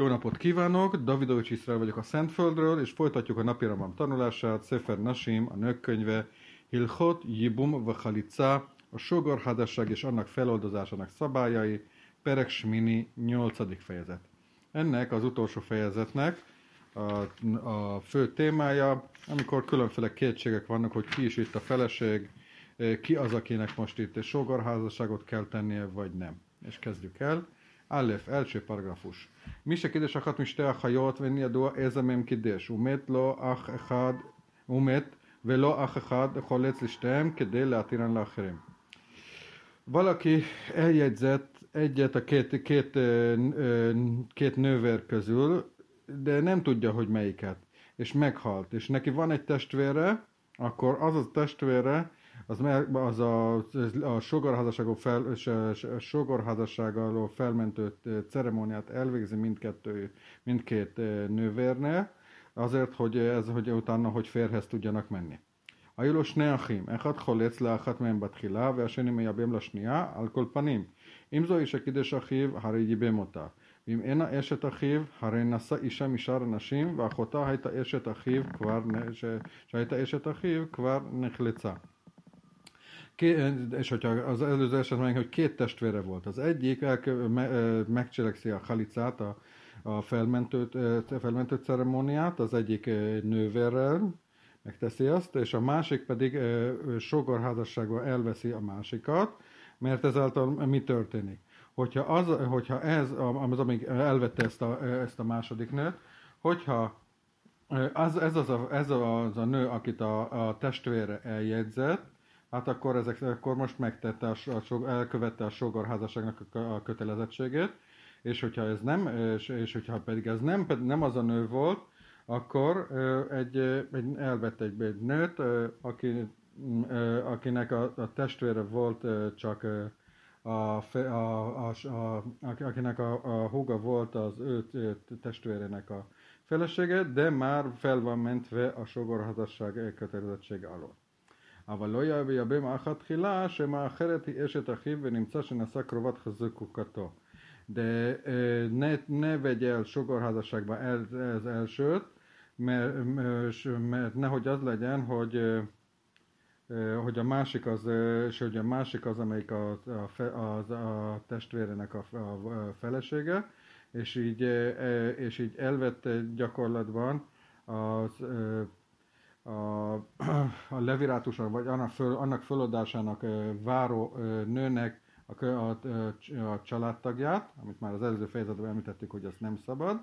Jó napot kívánok! Davidovics Iszrael vagyok a Szentföldről, és folytatjuk a napiramam tanulását, Sefer Nasim, a nők könyve, Hilchot, Yibum, Vachalica, a sogorházasság és annak feloldozásának szabályai, Perek Shmini, 8. fejezet. Ennek az utolsó fejezetnek a, a fő témája, amikor különféle kétségek vannak, hogy ki is itt a feleség, ki az, akinek most itt sogorházasságot kell tennie, vagy nem. És kezdjük el. Aleph, első paragrafus. מי שקידש אחת משתי אחיות ואין ידוע איזה מהם קידש, הוא מת לא אח אחד, הוא מת ולא אח אחד חולץ לשתיהם כדי להתירן לאחרים. Valaki eljegyzett egyet a két, két, két nővér közül, de nem tudja, hogy melyiket, és meghalt, és neki van egy testvére, akkor az a testvére az, az a, a sogorházasságról fel, sogorházasságról felmentő ceremóniát elvégzi mindkettő, mindkét nővérnél, azért, hogy ez, hogy utána, hogy férhez tudjanak menni. היו לו שני אחים, אחד חולץ לאחת מהם בתחילה והשני מייבם לשנייה על כל פנים. אם זו איש הקידש אחיו, הרי ייבם אותה. ואם אינה אשת אחיו, הרי נשא אישה משאר הנשים, ואחותה הייתה אשת אחיו כבר, שהייתה אשת אחיו כבר נחלצה. és hogyha az előző esetben, hogy két testvére volt. Az egyik elkö, me, megcselekszi a halicát, a, a felmentő, felmentő ceremóniát, az egyik nővérrel megteszi azt, és a másik pedig sogorházasságban elveszi a másikat, mert ezáltal mi történik? Hogyha, az, hogyha ez, az, amíg elvette ezt a, ezt a második nőt, hogyha az, ez, az a, ez az a nő, akit a, a testvére eljegyzett, hát akkor, ezek, akkor most megtette, a, a, elkövette a sogorházasságnak a, a kötelezettségét, és hogyha ez nem, és, és hogyha pedig ez nem, nem az a nő volt, akkor egy, egy elvette egy, egy nőt, aki, akinek a, a testvére volt csak a, a, a, a, akinek a, a húga volt az ő testvérének a felesége, de már fel van mentve a sogorházasság kötelezettsége alól. אבל לא יבא מאחת תחילה שמאחרת היא אשת אחיו ונמצא שנשא קרובת חזקוקתו. De ne, ne vegye el sogorházasságba el, ez elsőt, mert, mert nehogy az legyen, hogy hogy a másik az, és hogy a másik az, amelyik a, a, a, a testvérenek a, a felesége, és így, és így elvette gyakorlatban az a, a levirátusnak, vagy annak, föl, annak föladásának váró nőnek a, a, a családtagját, amit már az előző fejezetben említettük, hogy ezt nem szabad.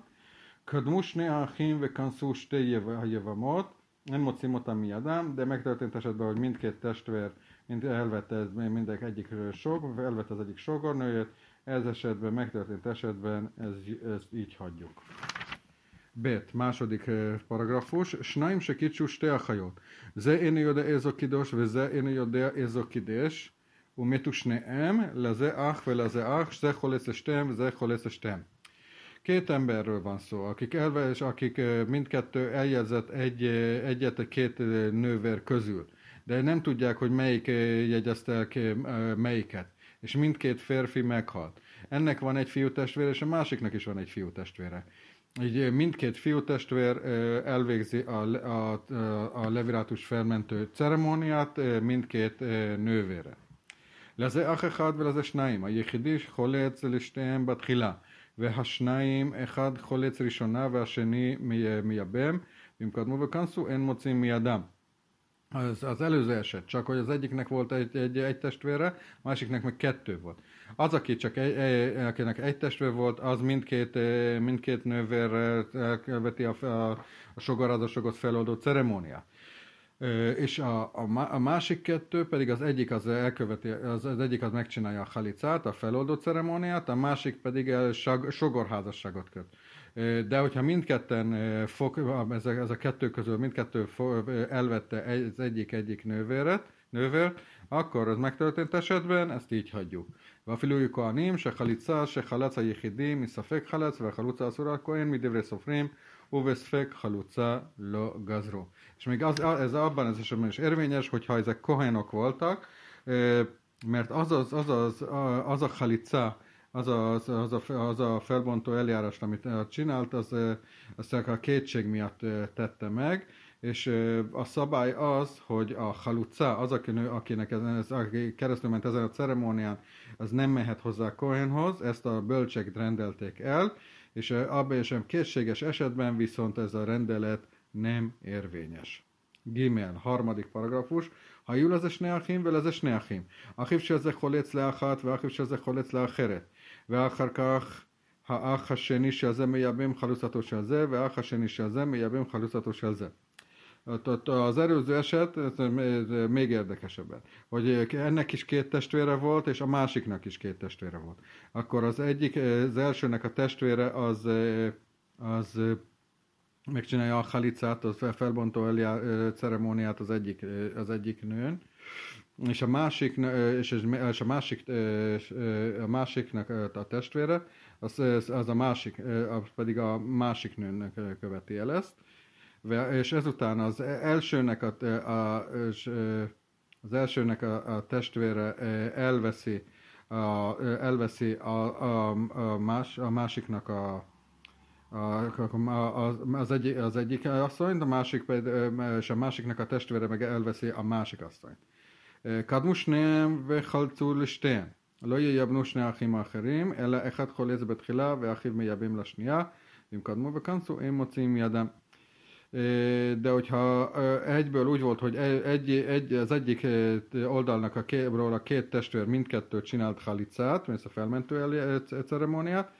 Kadmus neachim ve kanszú jevamot, nem mocim otam miadám, de megtörtént esetben, hogy mindkét testvér mind elvette ez mindegyik egyik sog, elvette az egyik sogornőjét, ez esetben, megtörtént esetben, ez, ezt így hagyjuk. ב', második paragrafus, שניים שקידשו שתי אחיות, זה אינו יודע איזו קידוש וזה אינו יודע איזו קידש, ומתו שניהם, לזה אח ולזה אח, זה חולץ לשתיהם וזה חולץ לשתיהם. Két emberről van szó, akik elve, és akik mindkettő eljegyzett egy, egyet két nővér közül, de nem tudják, hogy melyik jegyezte el melyiket, és mindkét férfi meghalt. Ennek van egy fiú testvére, és a másiknak is van egy fiú testvére Így mindkét fiútestvér elvégzi a, a, a levirátus felmentő ceremóniát, mindkét nővére. לזה אח אחד ולזה שניים, היחידי חולץ לשתיהם בתחילה, והשניים, אחד חולץ ראשונה והשני מייבם, ואם קדמו וכנסו אין מוצאים מידם. Az, az előző eset, csak hogy az egyiknek volt egy, egy, egy testvére, másiknek meg kettő volt. Az, aki csak egy, egy, akinek egy testvér volt, az mindkét, mindkét nővérrel elveti a, a, a sogarázasokat feloldó ceremóniát. És a, a, a másik kettő pedig az egyik az elköveti, az, az egyik az megcsinálja a halicát, a feloldó ceremóniát, a másik pedig el sogorházasságot köt De hogyha mindketten fog, ez a, ez a kettő közül mindkettő fog, elvette egy, az egyik egyik nővéret, nővért, akkor az megtörtént esetben ezt így hagyjuk. ואפילו יהיו כהנים שחליצה שחלץ היחידי מספק חלץ והחלוצה אסורה כהן מדברי סופרים ובספק חלוצה לא גזרו. És még az, ez abban az esetben is érvényes, hogyha ezek kohenok voltak, mert az az, az, az, az a halica, az a, az, a, az a felbontó eljárást, amit eh, csinált, az, eh, azt a kétség miatt eh, tette meg, és a szabály az, hogy a haluca, az, akinek ez, ez, aki keresztül ment ezen a ceremónián, az nem mehet hozzá Kohenhoz, ezt a bölcsek rendelték el, és abban sem kétséges esetben viszont ez a rendelet nem érvényes. Gimel, harmadik paragrafus. Ha jül az esneachim, vel az esneachim. Achiv se ezek holec leachat, ve achiv se ezek holec leacheret. ואחר כך האח השני של זה מייבם חלוצתו של זה, והאח השני של זה מייבם חלוצתו של זה. Az előző eset ez még érdekesebben, hogy ennek is két testvére volt, és a másiknak is két testvére volt. Akkor az egyik, az elsőnek a testvére az, az megcsinálja a halicát, az felbontó eljá, ceremóniát az egyik, az egyik nőn, és a másik, és, és a másik, a másiknak a testvére, az, az a másik, az pedig a másik nőnek követi el ezt, és ezután az elsőnek a, a, az elsőnek a, a testvére elveszi, a, elveszi a, a, a, más, a másiknak a, a, az, egyik, az egyik asszonyt, a másik és a másiknak a testvére meg elveszi a másik asszonyt. קדמו שניהם וחלצו לשתיהן. לא ייבנו שני האחים האחרים, אלא אחד חולץ בתחילה ואחיו מייבאים לשנייה, ואם קדמו וכנסו, הם מוציאים ידם. de hogyha egyből úgy volt, hogy egy, egy, az egyik oldalnak a két, a két testvér mindkettő csinált halicát, ezt a felmentő ceremóniát,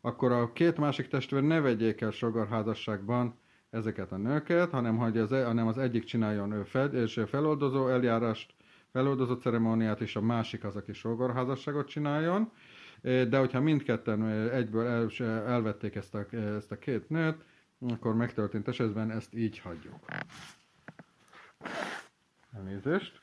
akkor a két másik testvér ne vegyék el sogorházasságban ezeket a nőket, hanem, hogy az, e, hanem az egyik csináljon ő fel, és feloldozó eljárást, feloldozó ceremóniát, és a másik az, aki sogorházasságot csináljon. De hogyha mindketten egyből el, elvették ezt a, ezt a két nőt, akkor megtörtént esetben ezt így hagyjuk. Elnézést.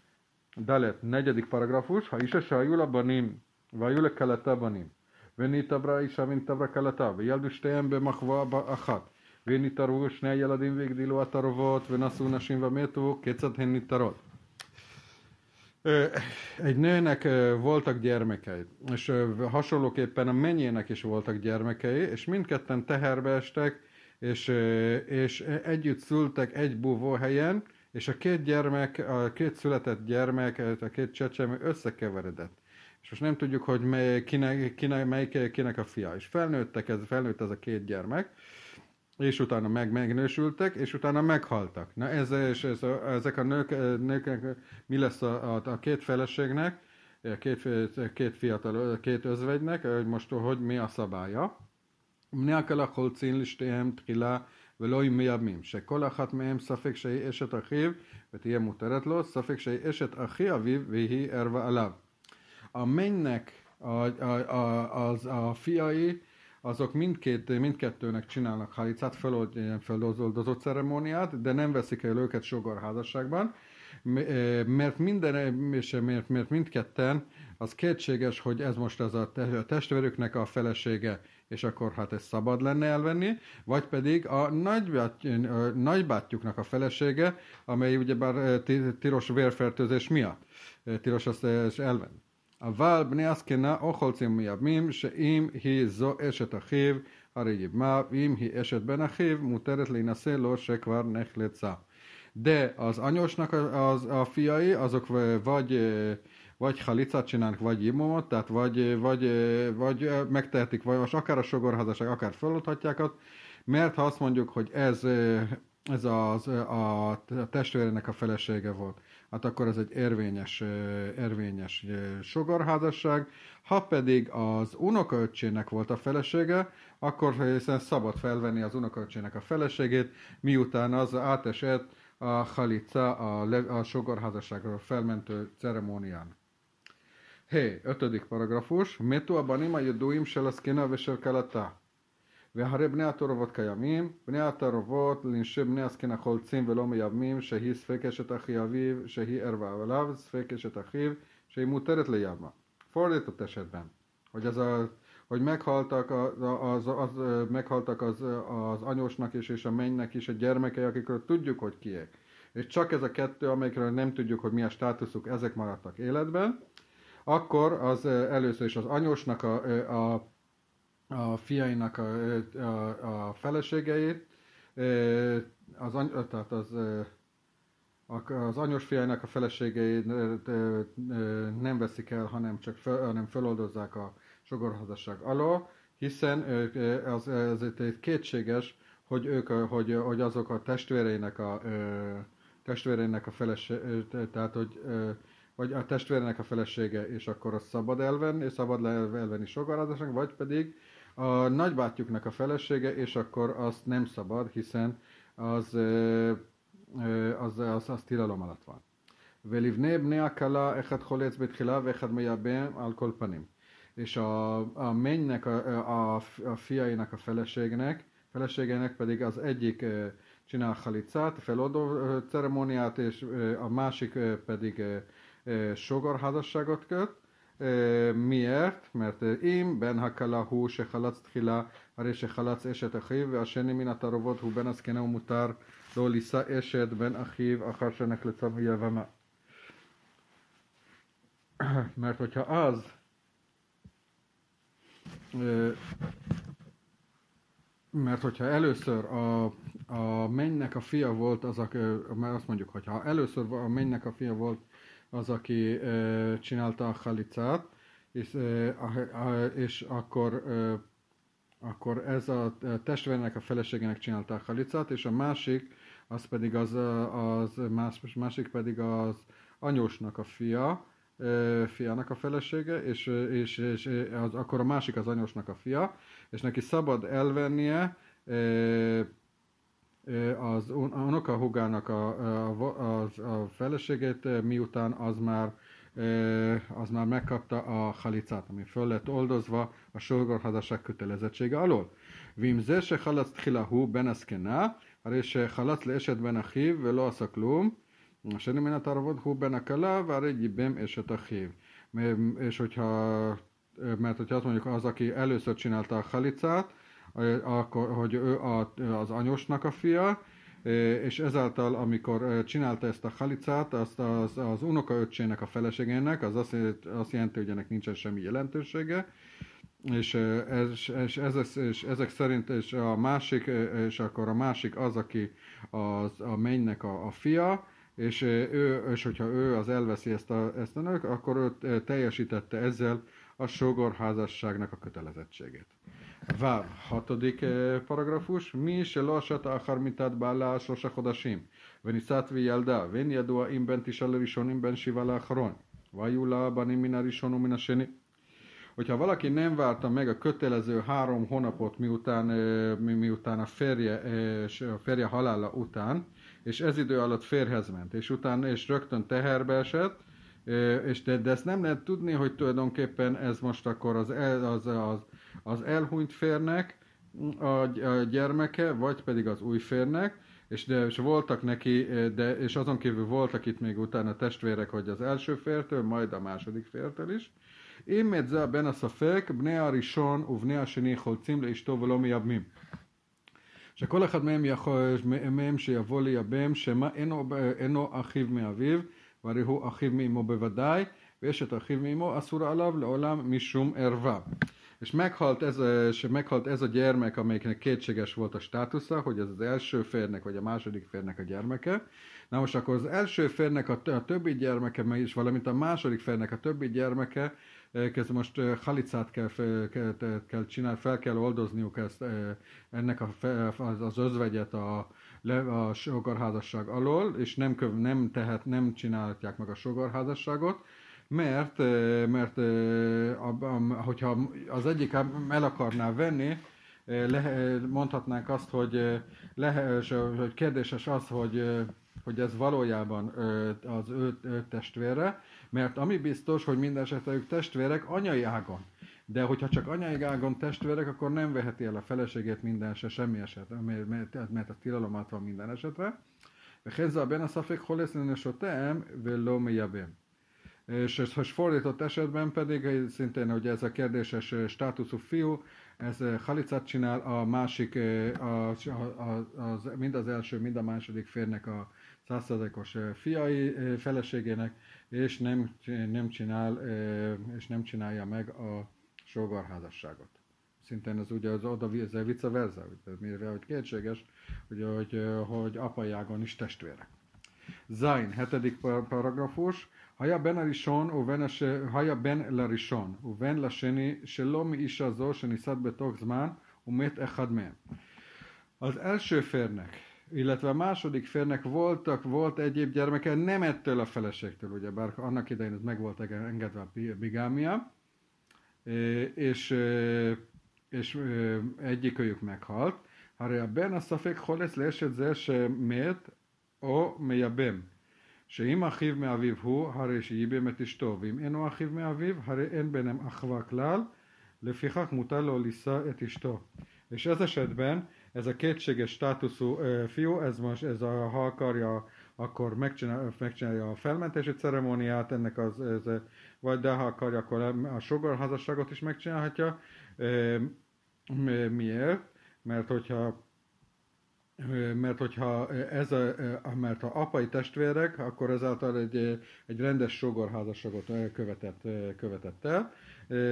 Dalet, negyedik paragrafus. Ha is a jula banim, vagy jula kelete banim. ונתעברה אישה ונתעברה כלתה, וילדו שתיהם במחווה אחת. ונתערבו שני הילדים והגדילו התערובות, ונשאו נשים ומתו, כיצד הן נתערות. Egy nőnek voltak gyermekei, és hasonlóképpen a mennyének is voltak gyermekei, és mindketten teherbe estek, és, és együtt szültek egy búvóhelyen, és a két gyermek, a két született gyermek, a két csecsemő összekeveredett és most nem tudjuk, hogy mely, kinek, kinek, melyik kinek a fia. És felnőttek, ez, felnőtt ez a két gyermek, és utána meg megnősültek, és utána meghaltak. Na ez, és ez, ezek a nők, nőknek mi lesz a, a, a két feleségnek, a két, két fiatal, két özvegynek, hogy most hogy mi a szabálya. בני הכלה חולצין לשתיהם תחילה ולא מייבמים, שכל אחת מהם ספק שהיא אשת אחיו ותהיה מותרת לו, ספק שהיא אשת אחי אביו והיא ערבה עליו. a mennek a, azok mindkét, mindkettőnek csinálnak halicát, feloldozó ceremóniát, de nem veszik el őket sogorházasságban, mert minden, és mert, mert mindketten az kétséges, hogy ez most az a testvérüknek a felesége, és akkor hát ez szabad lenne elvenni, vagy pedig a nagybátyjuknak a felesége, amely ugyebár tilos vérfertőzés miatt tilos azt elvenni. אבל בני הזקנה או חולצים מימים שאם היא זו אשת אחיו הרי יבמה, ואם היא אשת בן אחיו מותרת להינשא לו שכבר נחלצה. De az anyósnak az, a fiai, azok vagy, vagy halicát csinálnak, vagy imomot, tehát vagy, vagy, vagy megtehetik, vagy most akár a sogorházasság, akár feloldhatják azt, mert ha azt mondjuk, hogy ez, ez az, a testvérének a felesége volt, hát akkor ez egy érvényes, érvényes sogorházasság. Ha pedig az unokaöccsének volt a felesége, akkor hiszen szabad felvenni az unokaöccsének a feleségét, miután az átesett a halica, a, a sogorházasságról felmentő ceremónián. Hé, hey, ötödik paragrafus. Metu abanim a juduim shel askena vesel kalata. והרי בני התערובות קיימים, בני התערובות לנשי בני הזקנה חולצים ולא מייבמים, שהיא ספק אשת אחי אביו, שהיא ערבה עליו, ספק אשת אחיו, שהיא מותרת ליבמה. Fordított esetben, hogy, ez a, hogy meghaltak, az, az, az, meghaltak az, az anyósnak is, és a mennynek is a gyermekei, akikről tudjuk, hogy kiek. És csak ez a kettő, amelyikről nem tudjuk, hogy mi a státuszuk, ezek maradtak életben, akkor az először is az anyósnak a, a, a fiainak a, a, a feleségeit, az, any, tehát az, az anyós fiainak a feleségeit nem veszik el, hanem csak fel, hanem feloldozzák a sogorházasság alól, hiszen az, az egy kétséges, hogy ők, hogy, hogy azok a testvéreinek a testvéreinek a feleség, tehát hogy vagy a testvérenek a felesége, és akkor azt szabad elvenni, szabad elvenni sogorházasság, vagy pedig a nagybátyjuknak a felesége, és akkor azt nem szabad, hiszen az, az, az, az tilalom alatt van. ולבני בני הכלה אחד חולץ בתחילה ואחד מייבם על כל פנים. És a, a mennynek, a, a, a fiainak a feleségnek, feleségének pedig az egyik csinál halicát, feloldó ceremóniát, és a másik pedig sogorházasságot köt. miért? mert אם בן הכלה הוא שחלץ תחילה, הרי שחלץ אשת אחיו, והשני מן התערובות הוא בן הזקנה ומותר לו לישא אשת בן אחיו אחר שנחלצה מיבמה. mert hogyha az mert hogyha először a, a mennynek a fia volt az, aki, mert azt mondjuk, hogyha először a mennynek a fia volt az, aki csinálta a halicát, és, és akkor, akkor ez a testvérnek a feleségének csinálta a halicát, és a másik, az pedig az, az más, másik pedig az anyósnak a fia, fiának a felesége, és, és, és az, akkor a másik az anyósnak a fia, és neki szabad elvennie az unokahugának a, a, a, a feleségét, miután az már az már megkapta a halicát, ami föl lett oldozva a sorgorházasság kötelezettsége alól. ואם זה שחלץ תחילה הוא בן הזקנה, הרי שחלץ לאשת בן אחיו ולא עשה כלום, השני מן התערבות הוא בן הכלה, והרי גיבם אשת אחיו. És hogyha, mert hogyha azt mondjuk az, aki először csinálta a halicát, akkor, hogy ő az anyosnak a fia, és ezáltal, amikor csinálta ezt a halicát, azt az, az unokaöccsének a feleségének, az azt, azt jelenti, hogy ennek nincsen semmi jelentősége, és, ez, és, ez, és ezek szerint és a másik, és akkor a másik az, aki az, a mennynek a, a fia, és, ő, és hogyha ő az elveszi ezt a, ezt a nők, akkor ő teljesítette ezzel a sogorházasságnak a kötelezettségét. Váv, hatodik paragrafus, mi se lassat a mitát bállá שלושה חודשים, ונישאת וילדה, ואין ידוע אם בן תשאל לראשון אם בן שיבה לאחרון, והיו לה בנים מן הראשון ומן השני. Hogyha valaki nem várta meg a kötelező három hónapot miután, miután a férje, a férje halála után, és ez idő alatt férhez ment, és utána és rögtön teherbe esett, és de, de ezt nem lehet tudni, hogy tulajdonképpen ez most akkor az, el, az, az, az elhunyt férnek a, a gyermeke, vagy pedig az új férnek, és, de, és voltak neki, de, és azon kívül voltak itt még utána testvérek, hogy az első fértől, majd a második fértől is. Én את זה בין הספק, בני הראשון ובני השני חולצים לאשתו ולא מייבמים. שכל אחד מהם, יכול, מהם שיבוא לייבם, שמא אינו, אינו אחיו מאביו, והרי הוא אחיו מאמו בוודאי, ויש את אחיו מאמו, אסור עליו לעולם משום ערווה. és meghalt ez, a, és meghalt ez a gyermek, amelyiknek kétséges volt a státusza, hogy ez az első férnek, vagy a második férnek a gyermeke. Na most akkor az első férnek a, a többi gyermeke, is, valamint a második férnek a többi gyermeke, kezdve most halicát kell, kell, kell csinálni, fel kell oldozniuk ezt, ennek a, az, az özvegyet a, a sogorházasság alól, és nem, nem, tehet, nem csinálhatják meg a sogorházasságot, mert, mert hogyha az egyik el akarná venni, le, mondhatnánk azt, hogy, le, hogy kérdéses az, hogy, hogy ez valójában az ő, ő testvére, mert ami biztos, hogy minden esetre ők testvérek anyai ágon. De hogyha csak anyai ágon testvérek, akkor nem veheti el a feleségét minden eset, semmi esetre, mert, mert, mert a tilalom van minden esetre. וכן זה הבן הספק חולס לנשותיהם ולא מייבם. És, és fordított esetben pedig szintén, hogy ez a kérdéses státuszú fiú, ez halicát csinál, a másik, a, a, az, mind az első, mind a második férnek a százszerzékos fiai feleségének, és nem, nem csinál, és nem csinálja meg a sógorházasságot. Szintén ez ugye az oda ez vice versa, mire hogy kétséges, hogy, hogy, hogy apai is testvérek. Zain, hetedik paragrafus, היה בן הראשון ובן הש... היה בן לראשון ובן לשני שלא מאישה זו שנישאת בתוך זמן ומת אחד mém. Az első férnek, illetve a második férnek voltak, volt egyéb gyermeke, nem ettől a feleségtől, ugye, bár annak idején ez meg volt engedve a bigámia, és, és egyikőjük meghalt. הרי הבן הספק חולץ לאשת זה שמת או מייבם. שאם אחיו מאביו הוא, הרי שהיא באמת אשתו, ואם אינו אחיו מאביו, הרי אין ביניהם אחווה kלל, לפיכך mutál לו לישא את אשתו. És ez esetben ez a kétséges státuszú ö, fiú, ez most, ez a, ha akarja, akkor megcsinál, megcsinálja a felmentési ceremóniát, ennek az, ez, vagy de ha akarja, akkor a sogorházasságot is megcsinálhatja. Ö, miért? Mert hogyha mert hogyha ez a, mert ha apai testvérek, akkor ezáltal egy, egy rendes sogorházasságot követett, követett el,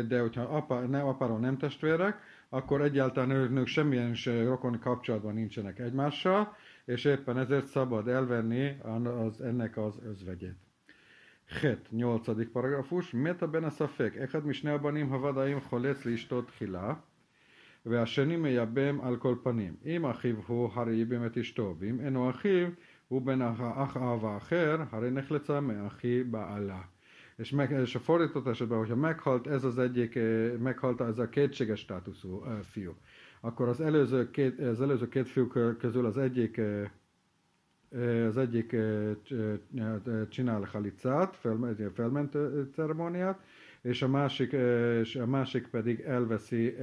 de hogyha apa, nem, apáról nem testvérek, akkor egyáltalán ők semmilyen rokon kapcsolatban nincsenek egymással, és éppen ezért szabad elvenni az, ennek az özvegyét. Het, 8. paragrafus. Meta ben a szafek, echad misne abanim havadaim cholec listot hilá. והשני מייבם על כל פנים. אם אחיו הוא, הרי ייבם את אשתו, ואם אינו אחיו, הוא בן האח האב האחר, הרי נחלצה מאחי בעלה. És, meg, és a fordított esetben, hogyha meghalt ez az egyik, meghalt ez a kétséges státuszú fiú, akkor az előző két, az előző két fiú közül az egyik az egyik csinál halicát, felmentő ceremóniát, és a másik, és a másik pedig elveszi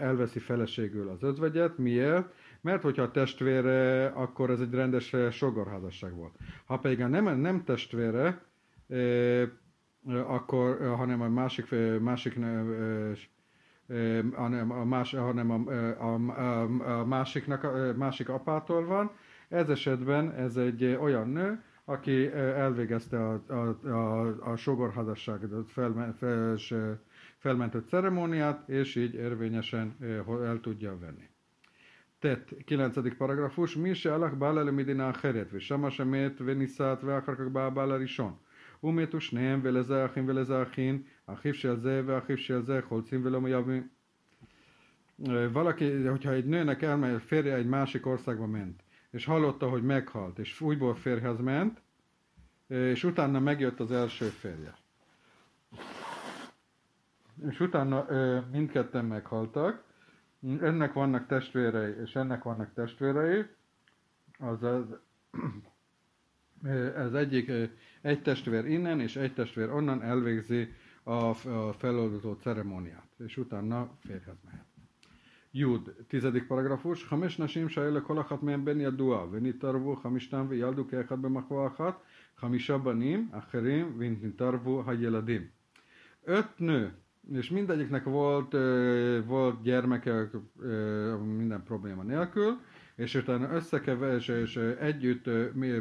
elveszi feleségül az özvegyet. Miért? Mert hogyha a testvére, akkor ez egy rendes sogorházasság volt. Ha pedig nem, nem testvére, akkor, hanem a másik, másik hanem a, más, hanem a, a, a, a másiknak, a másik apától van. Ez esetben ez egy olyan nő, aki elvégezte a, a, a, a sogorházasságot, fel, fel, felmentett ceremóniát, és így érvényesen el tudja venni. Tett, 9. paragrafus, mi se alak bála le midina אחרת, ושמה שמת ונישאת ואחר כך בא הבעל הראשון. ומתו שניהם ולזה אחים ולזה אחים, אחיו של זה ואחיו של זה, חולצים ולא מייבאים. Valaki, hogyha egy nőnek elmegy, férje egy másik országba ment, és hallotta, hogy meghalt, és újból férhez ment, és utána megjött az első férje és utána mindketten meghaltak, ennek vannak testvérei, és ennek vannak testvérei, azaz ez egyik, egy testvér innen, és egy testvér onnan elvégzi a, a feloldozó ceremóniát, és utána férhez mehet. Jud, tizedik paragrafus, חמש נשים שהיו לכל אחת מהן בן ידוע, ונתערבו חמישתם וילדו כאחד במחווה אחת, חמישה בנים אחרים ונתערבו הילדים. Öt nő és mindegyiknek volt, volt gyermeke minden probléma nélkül, és utána összekever, és, és együtt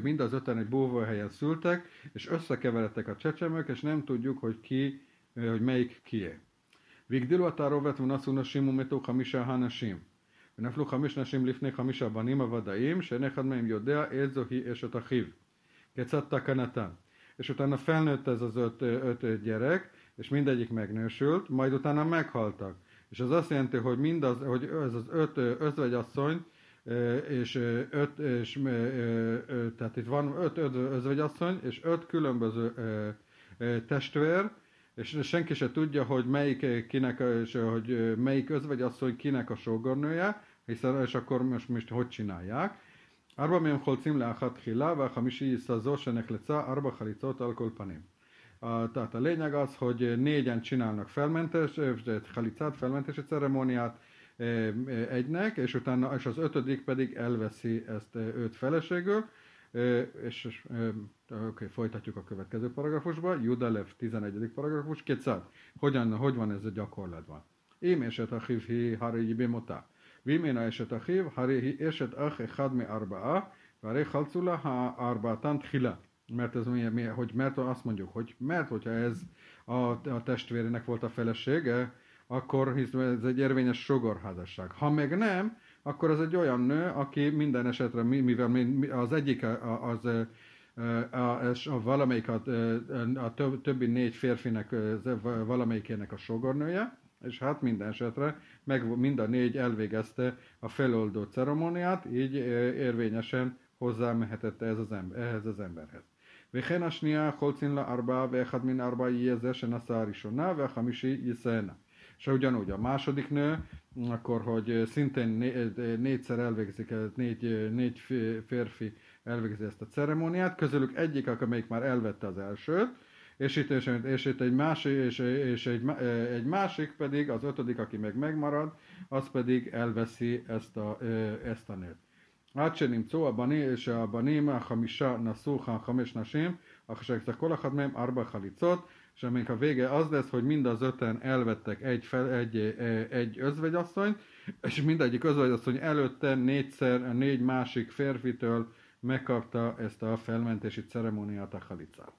mind az öten egy búvóhelyen szültek, és összekeveredtek a csecsemők, és nem tudjuk, hogy ki, hogy melyik kié. והגדילו התערובת ונשאו נשים ומתו חמישה הנשים. ונפלו חמש נשים לפני חמישה בנים הוודאים, שאין אחד מהם יודע איזו היא אשת אחיו. כיצד תקנתן. És utána felnőtt ez az öt, öt gyerek, és mindegyik megnősült, majd utána meghaltak. És az azt jelenti, hogy, mindaz, hogy ez az öt özvegyasszony, és öt, és, tehát itt van öt özvegyasszony, és öt különböző testvér, és senki se tudja, hogy melyik, kinek, és hogy melyik özvegyasszony kinek a sógornője, hiszen, és akkor most, most hogy csinálják. ארבע מהם חולצים לאחת תחילה, והחמישי יסזו שנחלצה ארבע חליצות על כל פנים. A, tehát a lényeg az, hogy négyen csinálnak felmentes, halicát, felmentési ceremóniát egynek, és utána és az ötödik pedig elveszi ezt őt feleségül, és, és oké, okay, folytatjuk a következő paragrafusba, Judalev 11. paragrafus, kétszer. Hogyan, hogy van ez a gyakorlatban? אם אשת אחיו היא הרי במותה. ואם אינה אשת אחיו, הרי היא אשת אח אחד מארבעה, והרי חלצו לה הארבעתן תחילה. Mert ez mi, mi, hogy mert azt mondjuk, hogy mert hogyha ez a, a testvérének volt a felesége, akkor hisz ez egy érvényes sogorházasság. Ha meg nem, akkor az egy olyan nő, aki minden esetre, mivel az egyik az, az a valamelyik a, a többi négy férfinek valamelyikének a sogornője, és hát minden esetre meg mind a négy elvégezte a feloldó ceremóniát, így érvényesen hozzámehetett ez az ember, ehhez az emberhez. וכן השנייה חולצין לה ארבעה ואחד מן ארבעה יהיה זה שנשא הראשונה והחמישי יסיינה. És ugyanúgy a második nő, akkor, hogy szintén né, négyszer elvégzik, négy, négy férfi elvégzi ezt a ceremóniát, közülük egyik, amelyik már elvette az elsőt, és itt, és, és itt egy, másik, és, és egy, egy másik pedig, az ötödik, aki meg megmarad, az pedig elveszi ezt a, ezt a nőt. עד שנמצאו הבנים, שהבנים החמישה נשאו חמש נשים, אחרי כל אחד מהם ארבע חליצות, és amelyik a vége az lesz, hogy mind az öten elvettek egy, fel, egy, egy özvegyasszonyt, és mindegyik özvegyasszony előtte négyszer, négy másik férfitől megkapta ezt a felmentési ceremóniát, a halicát.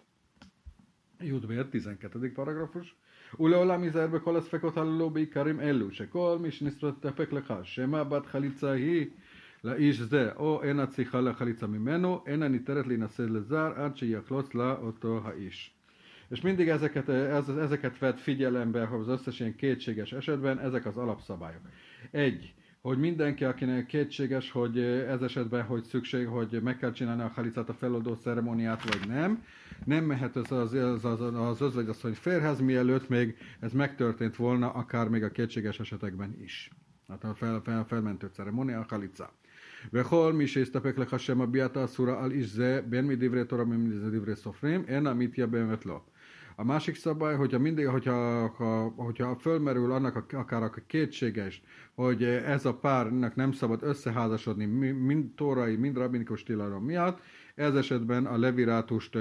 Judvér, 12. paragrafus. ולעולם ייזהר בכל הספקות הללו בעיקרים אלו, שכל מי שנסתפק לך, שמא בת חליצה היא לאיש זה, או אינה צריכה לחליצה ממנו, אינה ניתנת להינשא לזר עד שיחלוץ לה אותו האיש. És mindig ezeket, ez, ezeket vett figyelembe az összes ilyen kétséges esetben, ezek az alapszabályok. Egy, hogy mindenki, akinek kétséges, hogy ez esetben, hogy szükség, hogy meg kell csinálni a halicát, a feloldó ceremóniát, vagy nem, nem mehet az az, az, az, az özvegyasszony férhez, mielőtt még ez megtörtént volna, akár még a kétséges esetekben is. Hát a fel, fel, felmentő ceremónia, a halicá. וכל מי שיסתפק לך שם הביעת האסורה על איש זה, בין מדברי תורה ובין מדברי סופרים, אין המתייבמת לו. A másik szabály, hogyha mindig, hogyha, ha, hogyha fölmerül annak akár a kétséges, hogy ez a párnak nem szabad összeházasodni mind tórai, mind rabinikus tilalom miatt, ez esetben a levirátust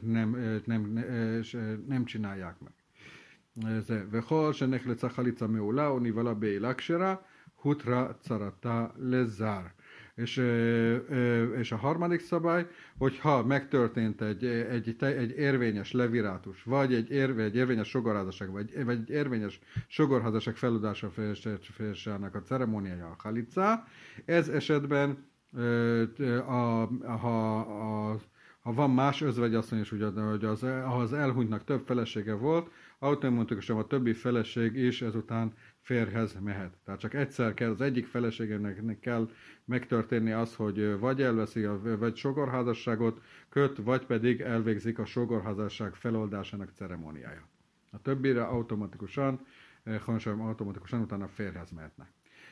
nem, nem, nem csinálják meg. וכל שנחלצה חליצה מעולה או נבהלה בעילה כשרה, hutra carata lezár. És, és a harmadik szabály, hogy ha megtörtént egy, egy, egy érvényes levirátus, vagy egy, érve, egy érvényes sogorházasság, vagy, vagy egy érvényes sogorházasság felúdása felsősának a ceremóniája a halicá, ez esetben a, ha, a, ha van más özvegyasszony is, ugye, hogy az, ha az elhunytnak több felesége volt, automatikusan a többi feleség is ezután férhez mehet. Tehát csak egyszer kell, az egyik feleségének kell megtörténni az, hogy vagy elveszi a vagy sogorházasságot, köt, vagy pedig elvégzik a sogorházasság feloldásának ceremóniája. A többire automatikusan, hangsúlyom automatikusan utána férhez mehetnek.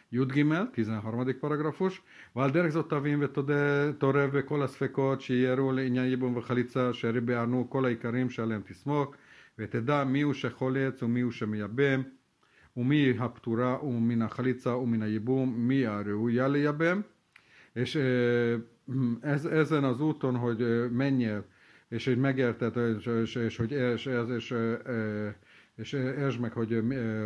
י"ג, 13 paragrafus, ועל דרך זאת תבין ותורה וכל הספקות שיערו לעניין ייבום וחליצה, שיענו כל העיקרים שעליהם תסמוך, ותדע מיהו שחולץ ומיהו שמייבם, ומי הפטורה ומן החליצה ומן הייבום, מי הראויה לייבם, és ez, ezen az úton, hogy menjél, és hogy megérted, és, és, és hogy és, és, és, és értsd meg, hogy,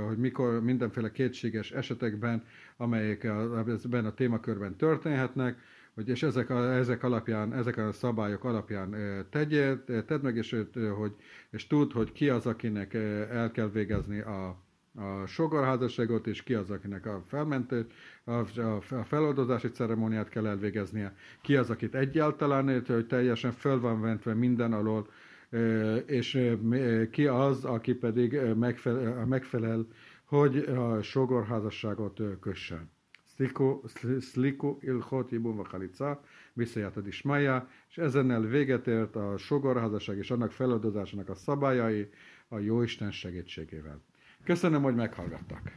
hogy mikor mindenféle kétséges esetekben, amelyek ebben a témakörben történhetnek, hogy és ezek, a, ezek alapján, ezek a szabályok alapján tegyél, tedd meg, és, hogy, és tudd, hogy ki az, akinek el kell végezni a, a sogorházasságot, és ki az, akinek a felmentő, a, a, a feloldozási ceremóniát kell elvégeznie, ki az, akit egyáltalán, hogy teljesen föl van ventve minden alól, és ki az, aki pedig megfelel, megfelel hogy a sogorházasságot kössön. Sliku ilhot jibum vachalica, viszaját a és ezennel véget ért a sogorházasság és annak feloldozásának a szabályai a Jóisten segítségével. Köszönöm, hogy meghallgattak.